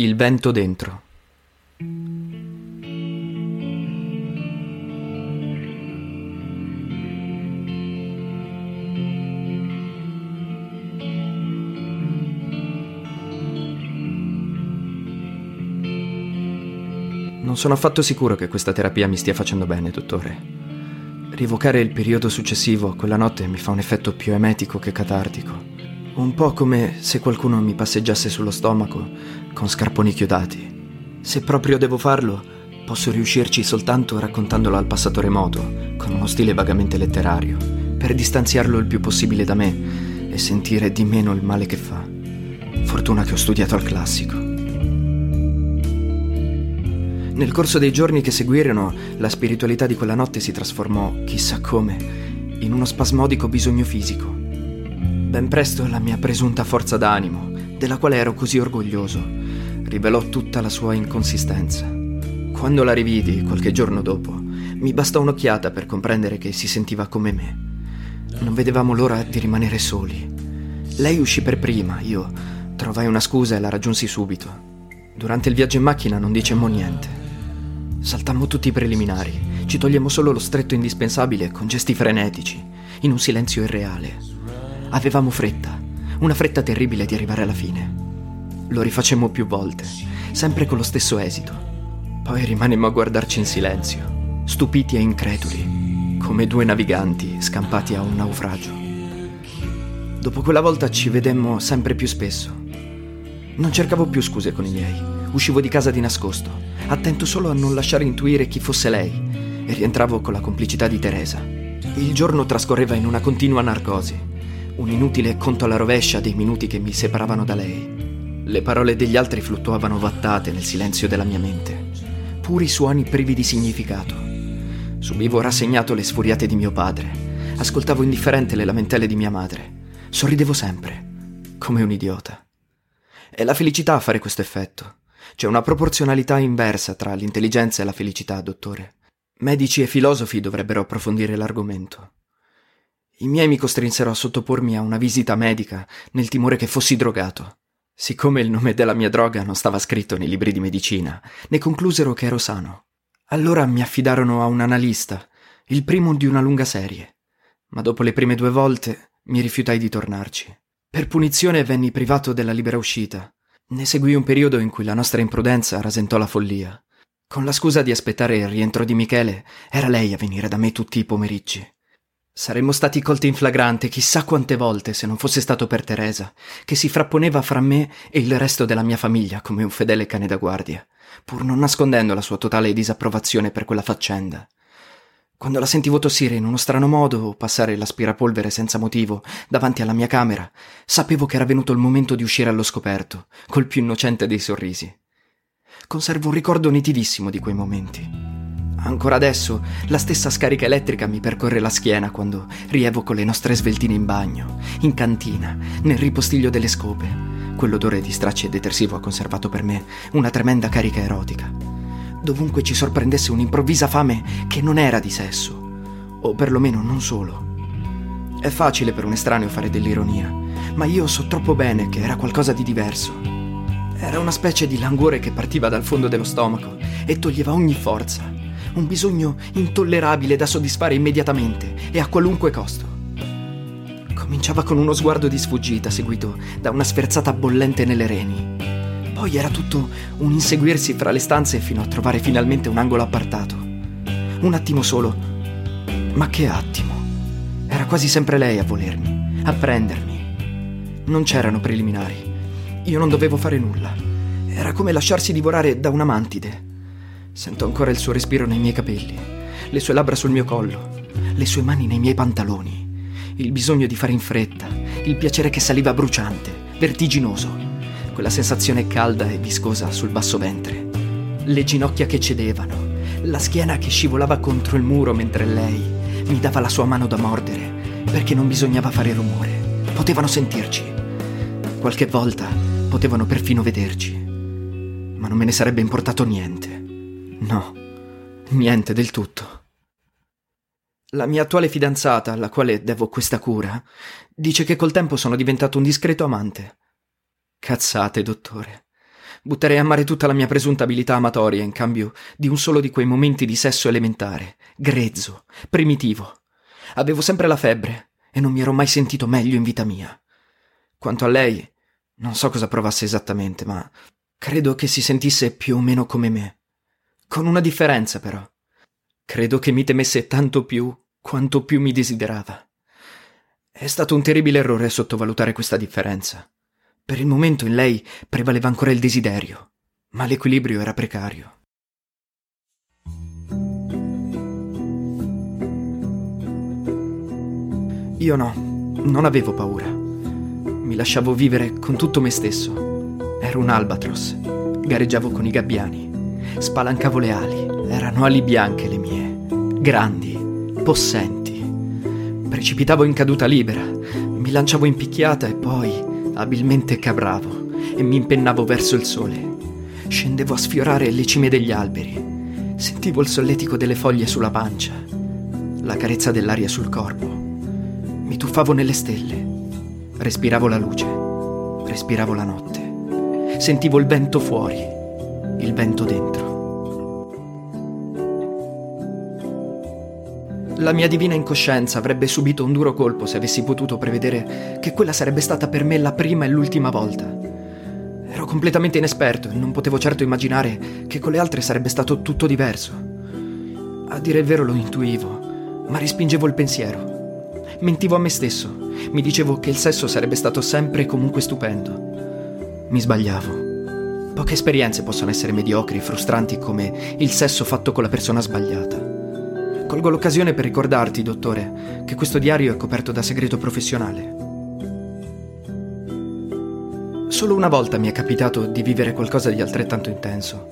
Il vento dentro. Non sono affatto sicuro che questa terapia mi stia facendo bene, dottore. Rievocare il periodo successivo a quella notte mi fa un effetto più emetico che catartico. Un po' come se qualcuno mi passeggiasse sullo stomaco con scarponi chiodati. Se proprio devo farlo, posso riuscirci soltanto raccontandolo al passato remoto, con uno stile vagamente letterario, per distanziarlo il più possibile da me e sentire di meno il male che fa. Fortuna che ho studiato al classico. Nel corso dei giorni che seguirono, la spiritualità di quella notte si trasformò, chissà come, in uno spasmodico bisogno fisico. Ben presto la mia presunta forza d'animo, della quale ero così orgoglioso, rivelò tutta la sua inconsistenza. Quando la rividi, qualche giorno dopo, mi bastò un'occhiata per comprendere che si sentiva come me. Non vedevamo l'ora di rimanere soli. Lei uscì per prima, io trovai una scusa e la raggiunsi subito. Durante il viaggio in macchina non dicemmo niente. Saltammo tutti i preliminari, ci togliemmo solo lo stretto indispensabile con gesti frenetici, in un silenzio irreale. Avevamo fretta, una fretta terribile di arrivare alla fine. Lo rifacemmo più volte, sempre con lo stesso esito. Poi rimanemmo a guardarci in silenzio, stupiti e increduli, come due naviganti scampati a un naufragio. Dopo quella volta ci vedemmo sempre più spesso. Non cercavo più scuse con i miei. Uscivo di casa di nascosto, attento solo a non lasciare intuire chi fosse lei, e rientravo con la complicità di Teresa. Il giorno trascorreva in una continua narcosi, un inutile conto alla rovescia dei minuti che mi separavano da lei. Le parole degli altri fluttuavano vattate nel silenzio della mia mente, puri suoni privi di significato. Subivo rassegnato le sfuriate di mio padre, ascoltavo indifferente le lamentele di mia madre, sorridevo sempre, come un idiota. È la felicità a fare questo effetto. C'è una proporzionalità inversa tra l'intelligenza e la felicità, dottore. Medici e filosofi dovrebbero approfondire l'argomento. I miei mi costrinsero a sottopormi a una visita medica nel timore che fossi drogato. Siccome il nome della mia droga non stava scritto nei libri di medicina, ne conclusero che ero sano. Allora mi affidarono a un analista, il primo di una lunga serie. Ma dopo le prime due volte mi rifiutai di tornarci. Per punizione venni privato della libera uscita ne seguì un periodo in cui la nostra imprudenza rasentò la follia. Con la scusa di aspettare il rientro di Michele, era lei a venire da me tutti i pomeriggi. Saremmo stati colti in flagrante chissà quante volte se non fosse stato per Teresa, che si frapponeva fra me e il resto della mia famiglia come un fedele cane da guardia, pur non nascondendo la sua totale disapprovazione per quella faccenda. Quando la sentivo tossire in uno strano modo o passare l'aspirapolvere senza motivo davanti alla mia camera, sapevo che era venuto il momento di uscire allo scoperto, col più innocente dei sorrisi. Conservo un ricordo nitidissimo di quei momenti. Ancora adesso la stessa scarica elettrica mi percorre la schiena quando rievoco le nostre sveltine in bagno, in cantina, nel ripostiglio delle scope. Quell'odore di stracci e detersivo ha conservato per me una tremenda carica erotica dovunque ci sorprendesse un'improvvisa fame che non era di sesso, o perlomeno non solo. È facile per un estraneo fare dell'ironia, ma io so troppo bene che era qualcosa di diverso. Era una specie di languore che partiva dal fondo dello stomaco e toglieva ogni forza, un bisogno intollerabile da soddisfare immediatamente e a qualunque costo. Cominciava con uno sguardo di sfuggita seguito da una sferzata bollente nelle reni poi era tutto un inseguirsi fra le stanze fino a trovare finalmente un angolo appartato. Un attimo solo. Ma che attimo. Era quasi sempre lei a volermi, a prendermi. Non c'erano preliminari. Io non dovevo fare nulla. Era come lasciarsi divorare da una mantide. Sento ancora il suo respiro nei miei capelli, le sue labbra sul mio collo, le sue mani nei miei pantaloni, il bisogno di fare in fretta, il piacere che saliva bruciante, vertiginoso quella sensazione calda e viscosa sul basso ventre, le ginocchia che cedevano, la schiena che scivolava contro il muro mentre lei mi dava la sua mano da mordere, perché non bisognava fare rumore. Potevano sentirci. Qualche volta potevano perfino vederci. Ma non me ne sarebbe importato niente. No, niente del tutto. La mia attuale fidanzata, alla quale devo questa cura, dice che col tempo sono diventato un discreto amante. Cazzate, dottore. Butterei a mare tutta la mia presunta abilità amatoria in cambio di un solo di quei momenti di sesso elementare, grezzo, primitivo. Avevo sempre la febbre e non mi ero mai sentito meglio in vita mia. Quanto a lei, non so cosa provasse esattamente, ma credo che si sentisse più o meno come me. Con una differenza, però. Credo che mi temesse tanto più quanto più mi desiderava. È stato un terribile errore sottovalutare questa differenza. Per il momento in lei prevaleva ancora il desiderio, ma l'equilibrio era precario. Io no, non avevo paura. Mi lasciavo vivere con tutto me stesso. Ero un albatros. Gareggiavo con i gabbiani. Spalancavo le ali. Erano ali bianche le mie. Grandi, possenti. Precipitavo in caduta libera. Mi lanciavo in picchiata e poi, abilmente cabravo, e mi impennavo verso il sole. Scendevo a sfiorare le cime degli alberi. Sentivo il solletico delle foglie sulla pancia, la carezza dell'aria sul corpo mi tuffavo nelle stelle. Respiravo la luce. Respiravo la notte. Sentivo il vento fuori, il vento dentro. La mia divina incoscienza avrebbe subito un duro colpo se avessi potuto prevedere che quella sarebbe stata per me la prima e l'ultima volta. Ero completamente inesperto e non potevo certo immaginare che con le altre sarebbe stato tutto diverso. A dire il vero lo intuivo, ma respingevo il pensiero. Mentivo a me stesso. Mi dicevo che il sesso sarebbe stato sempre e comunque stupendo. Mi sbagliavo. Poche esperienze possono essere mediocri e frustranti come il sesso fatto con la persona sbagliata. Colgo l'occasione per ricordarti, dottore, che questo diario è coperto da segreto professionale. Solo una volta mi è capitato di vivere qualcosa di altrettanto intenso,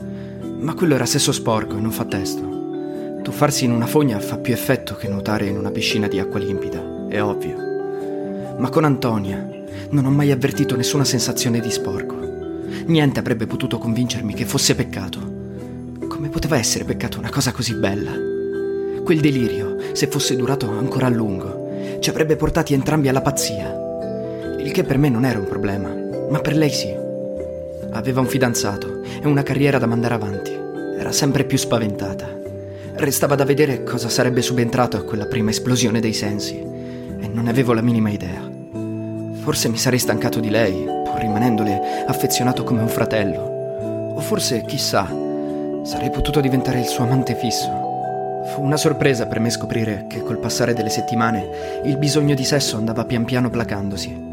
ma quello era sesso sporco e non fa testo. Tuffarsi in una fogna fa più effetto che nuotare in una piscina di acqua limpida è ovvio. Ma con Antonia non ho mai avvertito nessuna sensazione di sporco. Niente avrebbe potuto convincermi che fosse peccato. Come poteva essere peccato una cosa così bella? Quel delirio, se fosse durato ancora a lungo, ci avrebbe portati entrambi alla pazzia. Il che per me non era un problema, ma per lei sì. Aveva un fidanzato e una carriera da mandare avanti. Era sempre più spaventata. Restava da vedere cosa sarebbe subentrato a quella prima esplosione dei sensi e non avevo la minima idea. Forse mi sarei stancato di lei, rimanendole affezionato come un fratello. O forse, chissà, sarei potuto diventare il suo amante fisso. Fu una sorpresa per me scoprire che col passare delle settimane il bisogno di sesso andava pian piano placandosi.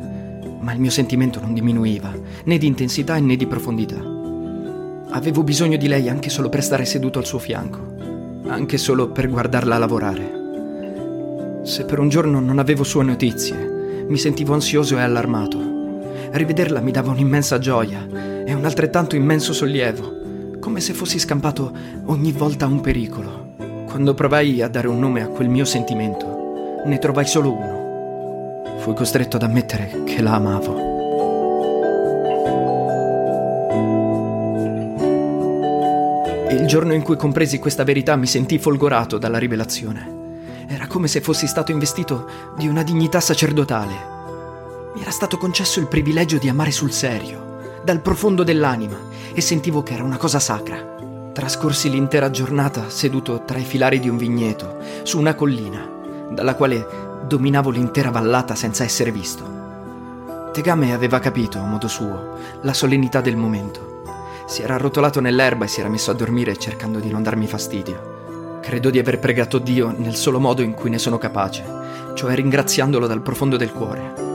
Ma il mio sentimento non diminuiva, né di intensità né di profondità. Avevo bisogno di lei anche solo per stare seduto al suo fianco, anche solo per guardarla lavorare. Se per un giorno non avevo sue notizie, mi sentivo ansioso e allarmato. Rivederla mi dava un'immensa gioia e un altrettanto immenso sollievo, come se fossi scampato ogni volta un pericolo. Quando provai a dare un nome a quel mio sentimento, ne trovai solo uno. Fui costretto ad ammettere che la amavo. Il giorno in cui compresi questa verità mi sentii folgorato dalla rivelazione. Era come se fossi stato investito di una dignità sacerdotale. Mi era stato concesso il privilegio di amare sul serio, dal profondo dell'anima, e sentivo che era una cosa sacra. Trascorsi l'intera giornata seduto tra i filari di un vigneto, su una collina, dalla quale dominavo l'intera vallata senza essere visto. Tegame aveva capito, a modo suo, la solennità del momento. Si era arrotolato nell'erba e si era messo a dormire cercando di non darmi fastidio. Credo di aver pregato Dio nel solo modo in cui ne sono capace, cioè ringraziandolo dal profondo del cuore.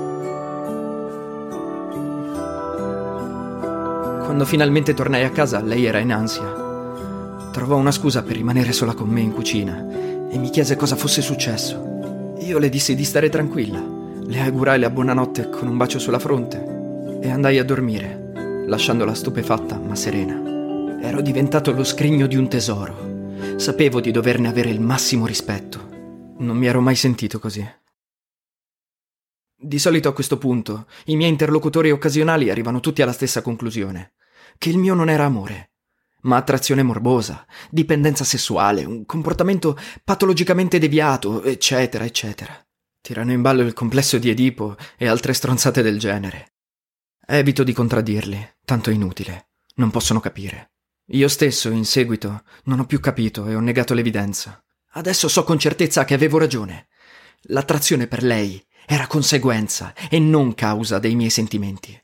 Quando finalmente tornai a casa, lei era in ansia. Trovò una scusa per rimanere sola con me in cucina e mi chiese cosa fosse successo. Io le dissi di stare tranquilla, le augurai la buonanotte con un bacio sulla fronte e andai a dormire, lasciandola stupefatta ma serena. Ero diventato lo scrigno di un tesoro. Sapevo di doverne avere il massimo rispetto. Non mi ero mai sentito così. Di solito a questo punto i miei interlocutori occasionali arrivano tutti alla stessa conclusione, che il mio non era amore, ma attrazione morbosa, dipendenza sessuale, un comportamento patologicamente deviato, eccetera, eccetera. Tirano in ballo il complesso di Edipo e altre stronzate del genere. Evito di contraddirli, tanto è inutile. non possono capire. Io stesso, in seguito, non ho più capito e ho negato l'evidenza. Adesso so con certezza che avevo ragione. L'attrazione per lei era conseguenza e non causa dei miei sentimenti.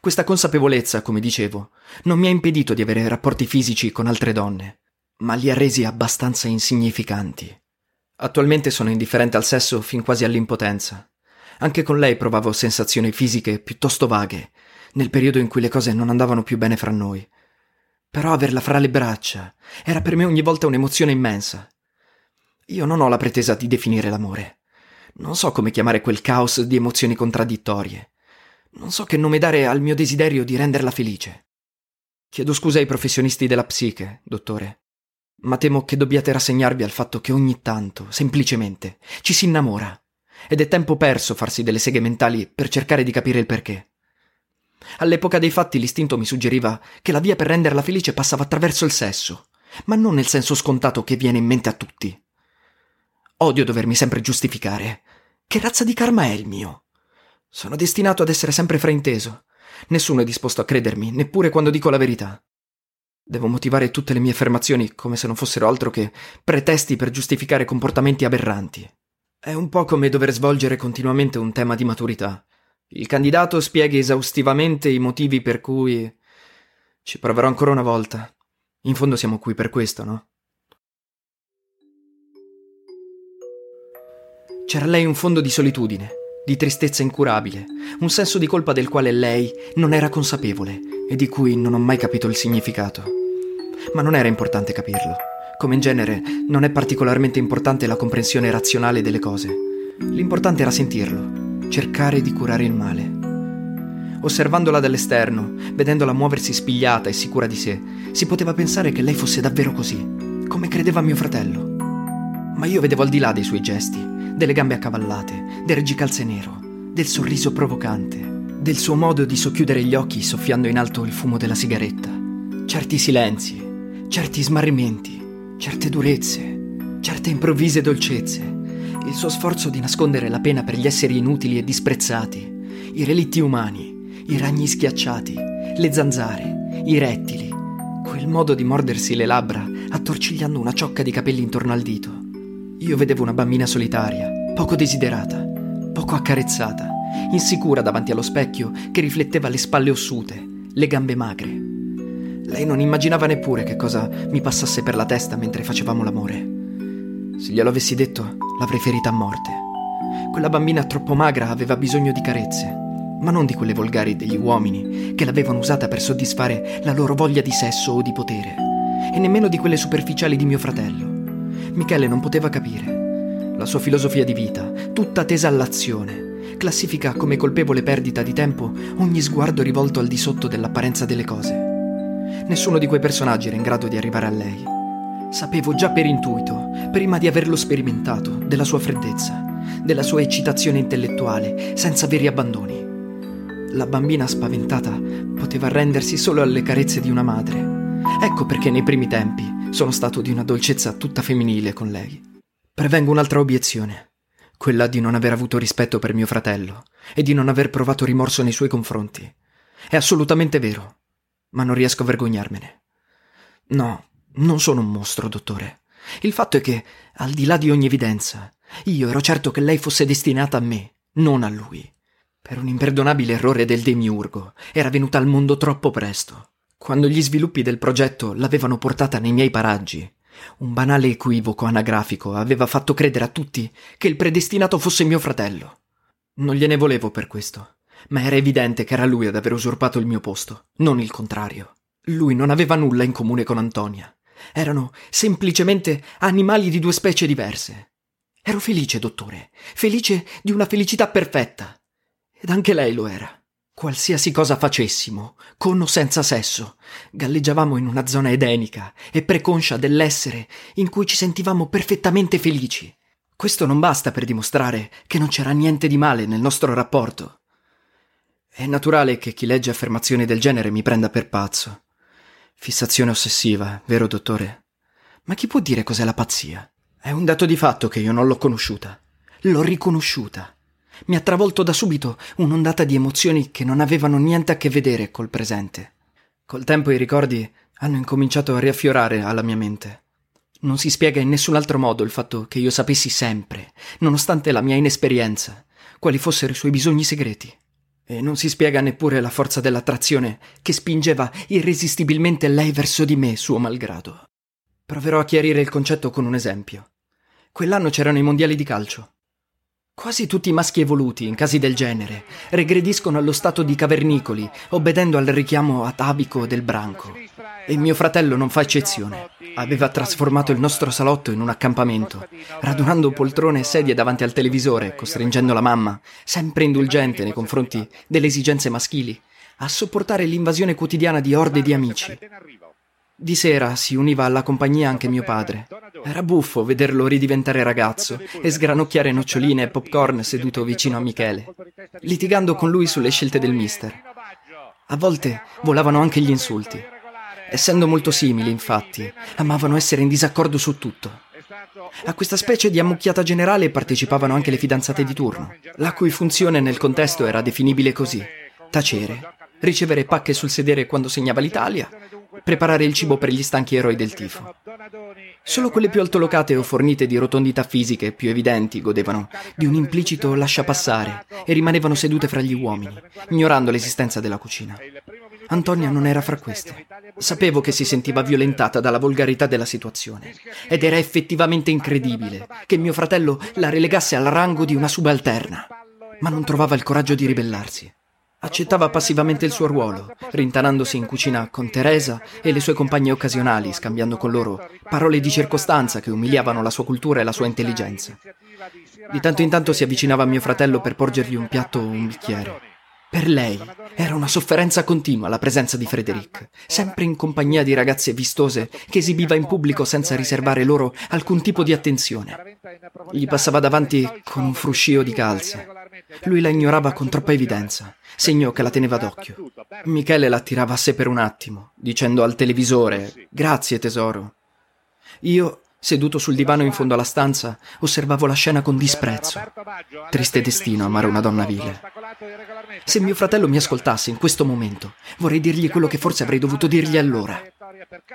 Questa consapevolezza, come dicevo, non mi ha impedito di avere rapporti fisici con altre donne, ma li ha resi abbastanza insignificanti. Attualmente sono indifferente al sesso fin quasi all'impotenza. Anche con lei provavo sensazioni fisiche piuttosto vaghe, nel periodo in cui le cose non andavano più bene fra noi. Però averla fra le braccia era per me ogni volta un'emozione immensa. Io non ho la pretesa di definire l'amore. Non so come chiamare quel caos di emozioni contraddittorie. Non so che nome dare al mio desiderio di renderla felice. Chiedo scusa ai professionisti della psiche, dottore, ma temo che dobbiate rassegnarvi al fatto che ogni tanto, semplicemente, ci si innamora. Ed è tempo perso farsi delle seghe mentali per cercare di capire il perché. All'epoca dei fatti l'istinto mi suggeriva che la via per renderla felice passava attraverso il sesso, ma non nel senso scontato che viene in mente a tutti. Odio dovermi sempre giustificare. Che razza di karma è il mio? Sono destinato ad essere sempre frainteso. Nessuno è disposto a credermi, neppure quando dico la verità. Devo motivare tutte le mie affermazioni come se non fossero altro che pretesti per giustificare comportamenti aberranti. È un po' come dover svolgere continuamente un tema di maturità. Il candidato spieghi esaustivamente i motivi per cui... Ci proverò ancora una volta. In fondo siamo qui per questo, no? C'era lei un fondo di solitudine, di tristezza incurabile, un senso di colpa del quale lei non era consapevole e di cui non ho mai capito il significato. Ma non era importante capirlo. Come in genere, non è particolarmente importante la comprensione razionale delle cose. L'importante era sentirlo, cercare di curare il male. Osservandola dall'esterno, vedendola muoversi spigliata e sicura di sé, si poteva pensare che lei fosse davvero così, come credeva mio fratello. Ma io vedevo al di là dei suoi gesti, delle gambe accavallate, del reggicalze nero, del sorriso provocante, del suo modo di socchiudere gli occhi soffiando in alto il fumo della sigaretta. Certi silenzi, certi smarrimenti, certe durezze, certe improvvise dolcezze, il suo sforzo di nascondere la pena per gli esseri inutili e disprezzati, i relitti umani, i ragni schiacciati, le zanzare, i rettili, quel modo di mordersi le labbra attorcigliando una ciocca di capelli intorno al dito. Io vedevo una bambina solitaria, poco desiderata, poco accarezzata, insicura davanti allo specchio che rifletteva le spalle ossute, le gambe magre. Lei non immaginava neppure che cosa mi passasse per la testa mentre facevamo l'amore. Se glielo avessi detto, l'avrei ferita a morte. Quella bambina troppo magra aveva bisogno di carezze, ma non di quelle volgari degli uomini che l'avevano usata per soddisfare la loro voglia di sesso o di potere, e nemmeno di quelle superficiali di mio fratello. Michele non poteva capire. La sua filosofia di vita, tutta tesa all'azione, classifica come colpevole perdita di tempo ogni sguardo rivolto al di sotto dell'apparenza delle cose. Nessuno di quei personaggi era in grado di arrivare a lei. Sapevo già per intuito, prima di averlo sperimentato, della sua freddezza, della sua eccitazione intellettuale, senza veri abbandoni. La bambina spaventata poteva arrendersi solo alle carezze di una madre. Ecco perché nei primi tempi sono stato di una dolcezza tutta femminile con lei. Prevengo un'altra obiezione, quella di non aver avuto rispetto per mio fratello e di non aver provato rimorso nei suoi confronti. È assolutamente vero, ma non riesco a vergognarmene. No, non sono un mostro, dottore. Il fatto è che, al di là di ogni evidenza, io ero certo che lei fosse destinata a me, non a lui. Per un imperdonabile errore del demiurgo, era venuta al mondo troppo presto. Quando gli sviluppi del progetto l'avevano portata nei miei paraggi, un banale equivoco anagrafico aveva fatto credere a tutti che il predestinato fosse mio fratello. Non gliene volevo per questo, ma era evidente che era lui ad aver usurpato il mio posto, non il contrario. Lui non aveva nulla in comune con Antonia. Erano semplicemente animali di due specie diverse. Ero felice, dottore, felice di una felicità perfetta. Ed anche lei lo era. Qualsiasi cosa facessimo, con o senza sesso, galleggiavamo in una zona edenica e preconscia dell'essere in cui ci sentivamo perfettamente felici. Questo non basta per dimostrare che non c'era niente di male nel nostro rapporto. È naturale che chi legge affermazioni del genere mi prenda per pazzo. Fissazione ossessiva, vero dottore? Ma chi può dire cos'è la pazzia? È un dato di fatto che io non l'ho conosciuta. L'ho riconosciuta mi ha travolto da subito un'ondata di emozioni che non avevano niente a che vedere col presente. Col tempo i ricordi hanno incominciato a riaffiorare alla mia mente. Non si spiega in nessun altro modo il fatto che io sapessi sempre, nonostante la mia inesperienza, quali fossero i suoi bisogni segreti. E non si spiega neppure la forza dell'attrazione che spingeva irresistibilmente lei verso di me, suo malgrado. Proverò a chiarire il concetto con un esempio. Quell'anno c'erano i mondiali di calcio. Quasi tutti i maschi evoluti, in casi del genere, regrediscono allo stato di cavernicoli, obbedendo al richiamo atavico del branco. E mio fratello non fa eccezione. Aveva trasformato il nostro salotto in un accampamento, radunando poltrone e sedie davanti al televisore, costringendo la mamma, sempre indulgente nei confronti delle esigenze maschili, a sopportare l'invasione quotidiana di orde di amici. Di sera si univa alla compagnia anche mio padre. Era buffo vederlo ridiventare ragazzo e sgranocchiare noccioline e popcorn seduto vicino a Michele, litigando con lui sulle scelte del mister. A volte volavano anche gli insulti. Essendo molto simili, infatti, amavano essere in disaccordo su tutto. A questa specie di ammucchiata generale partecipavano anche le fidanzate di turno, la cui funzione nel contesto era definibile così: tacere, ricevere pacche sul sedere quando segnava l'Italia preparare il cibo per gli stanchi eroi del tifo. Solo quelle più altolocate o fornite di rotondità fisiche più evidenti godevano di un implicito lasciapassare e rimanevano sedute fra gli uomini, ignorando l'esistenza della cucina. Antonia non era fra queste. Sapevo che si sentiva violentata dalla volgarità della situazione ed era effettivamente incredibile che mio fratello la relegasse al rango di una subalterna, ma non trovava il coraggio di ribellarsi. Accettava passivamente il suo ruolo, rintanandosi in cucina con Teresa e le sue compagne occasionali, scambiando con loro parole di circostanza che umiliavano la sua cultura e la sua intelligenza. Di tanto in tanto si avvicinava a mio fratello per porgergli un piatto o un bicchiere. Per lei era una sofferenza continua la presenza di Frederic, sempre in compagnia di ragazze vistose che esibiva in pubblico senza riservare loro alcun tipo di attenzione. Gli passava davanti con un fruscio di calze. Lui la ignorava con troppa evidenza segno che la teneva d'occhio. Michele la tirava a sé per un attimo, dicendo al televisore Grazie tesoro. Io, seduto sul divano in fondo alla stanza, osservavo la scena con disprezzo. Triste destino amare una donna vile. Se mio fratello mi ascoltasse in questo momento, vorrei dirgli quello che forse avrei dovuto dirgli allora.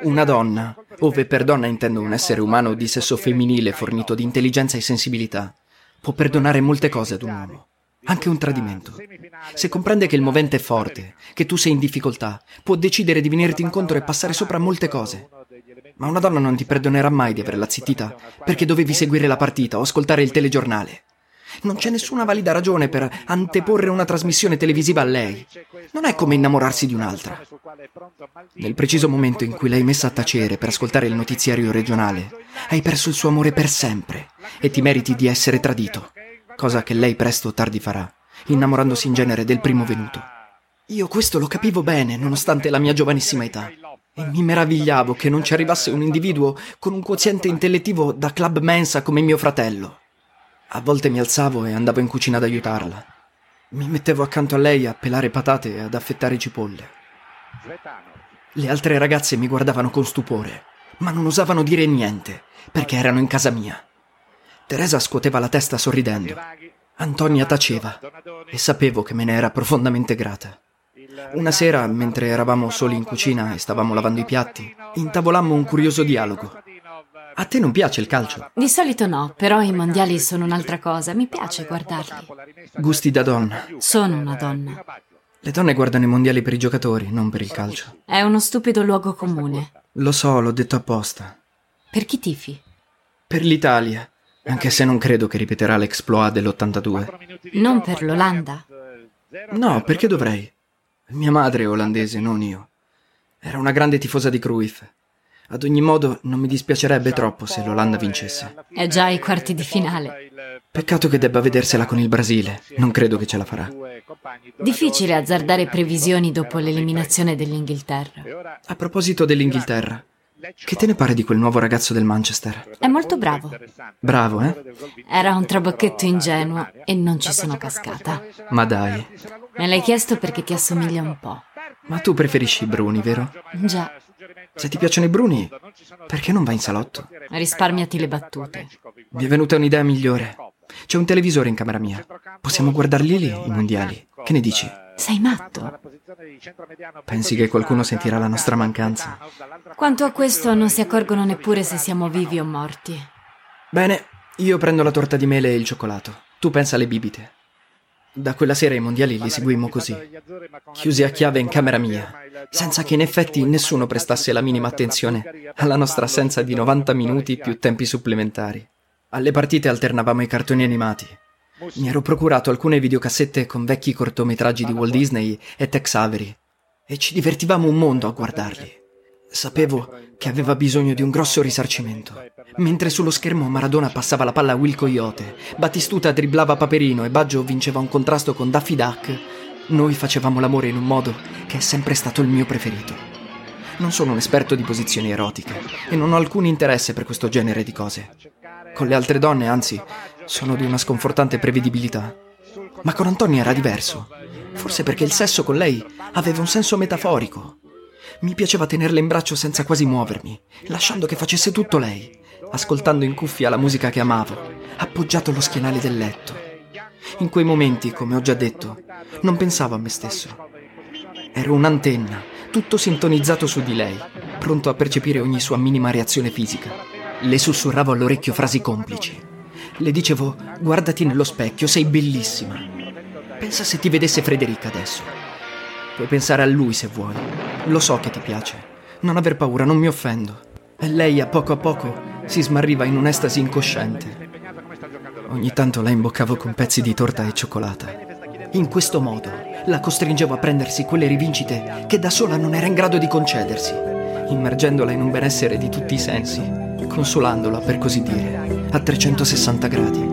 Una donna, ove per donna intendo un essere umano di sesso femminile fornito di intelligenza e sensibilità, può perdonare molte cose ad un uomo anche un tradimento. Se comprende che il movente è forte, che tu sei in difficoltà, può decidere di venirti incontro e passare sopra molte cose. Ma una donna non ti perdonerà mai di averla zittita perché dovevi seguire la partita o ascoltare il telegiornale. Non c'è nessuna valida ragione per anteporre una trasmissione televisiva a lei. Non è come innamorarsi di un'altra. Nel preciso momento in cui l'hai messa a tacere per ascoltare il notiziario regionale, hai perso il suo amore per sempre e ti meriti di essere tradito cosa che lei presto o tardi farà, innamorandosi in genere del primo venuto. Io questo lo capivo bene, nonostante la mia giovanissima età, e mi meravigliavo che non ci arrivasse un individuo con un quoziente intellettivo da club mensa come mio fratello. A volte mi alzavo e andavo in cucina ad aiutarla. Mi mettevo accanto a lei a pelare patate e ad affettare cipolle. Le altre ragazze mi guardavano con stupore, ma non osavano dire niente, perché erano in casa mia. Teresa scuoteva la testa sorridendo. Antonia taceva e sapevo che me ne era profondamente grata. Una sera, mentre eravamo soli in cucina e stavamo lavando i piatti, intavolammo un curioso dialogo. A te non piace il calcio? Di solito no, però i mondiali sono un'altra cosa. Mi piace guardarli. Gusti da donna. Sono una donna. Le donne guardano i mondiali per i giocatori, non per il calcio. È uno stupido luogo comune. Lo so, l'ho detto apposta. Per chi tifi? Per l'Italia. Anche se non credo che ripeterà l'exploit dell'82. Non per l'Olanda? No, perché dovrei? Mia madre è olandese, non io. Era una grande tifosa di Cruyff. Ad ogni modo, non mi dispiacerebbe troppo se l'Olanda vincesse. È già ai quarti di finale. Peccato che debba vedersela con il Brasile. Non credo che ce la farà. Difficile azzardare previsioni dopo l'eliminazione dell'Inghilterra. A proposito dell'Inghilterra, che te ne pare di quel nuovo ragazzo del Manchester? È molto bravo. Bravo, eh? Era un trabocchetto ingenuo e non ci sono cascata. Ma dai. Me l'hai chiesto perché ti assomiglia un po'. Ma tu preferisci i bruni, vero? Già. Se ti piacciono i bruni, perché non vai in salotto? Risparmiati le battute. Mi è venuta un'idea migliore. C'è un televisore in camera mia. Possiamo guardarli lì, i mondiali. Che ne dici? Sei matto? Pensi che qualcuno sentirà la nostra mancanza? Quanto a questo non si accorgono neppure se siamo vivi o morti. Bene, io prendo la torta di mele e il cioccolato. Tu pensa alle bibite. Da quella sera i mondiali li seguimmo così, chiusi a chiave in camera mia, senza che in effetti nessuno prestasse la minima attenzione alla nostra assenza di 90 minuti più tempi supplementari. Alle partite alternavamo i cartoni animati. Mi ero procurato alcune videocassette con vecchi cortometraggi di Walt Disney e Tex Avery e ci divertivamo un mondo a guardarli. Sapevo che aveva bisogno di un grosso risarcimento. Mentre sullo schermo Maradona passava la palla a Will Coyote, Battistuta dribblava Paperino e Baggio vinceva un contrasto con Daffy Duck, noi facevamo l'amore in un modo che è sempre stato il mio preferito. Non sono un esperto di posizioni erotiche e non ho alcun interesse per questo genere di cose. Con le altre donne, anzi, sono di una sconfortante prevedibilità. Ma con Antonia era diverso. Forse perché il sesso con lei aveva un senso metaforico. Mi piaceva tenerla in braccio senza quasi muovermi, lasciando che facesse tutto lei, ascoltando in cuffia la musica che amavo, appoggiato allo schienale del letto. In quei momenti, come ho già detto, non pensavo a me stesso. Ero un'antenna, tutto sintonizzato su di lei, pronto a percepire ogni sua minima reazione fisica. Le sussurravo all'orecchio frasi complici. Le dicevo, guardati nello specchio, sei bellissima. Pensa se ti vedesse Frederica adesso. Puoi pensare a lui se vuoi. Lo so che ti piace. Non aver paura, non mi offendo. E lei a poco a poco si smarriva in un'estasi incosciente. Ogni tanto la imboccavo con pezzi di torta e cioccolata. In questo modo la costringevo a prendersi quelle rivincite che da sola non era in grado di concedersi, immergendola in un benessere di tutti i sensi, consolandola, per così dire, a 360 gradi.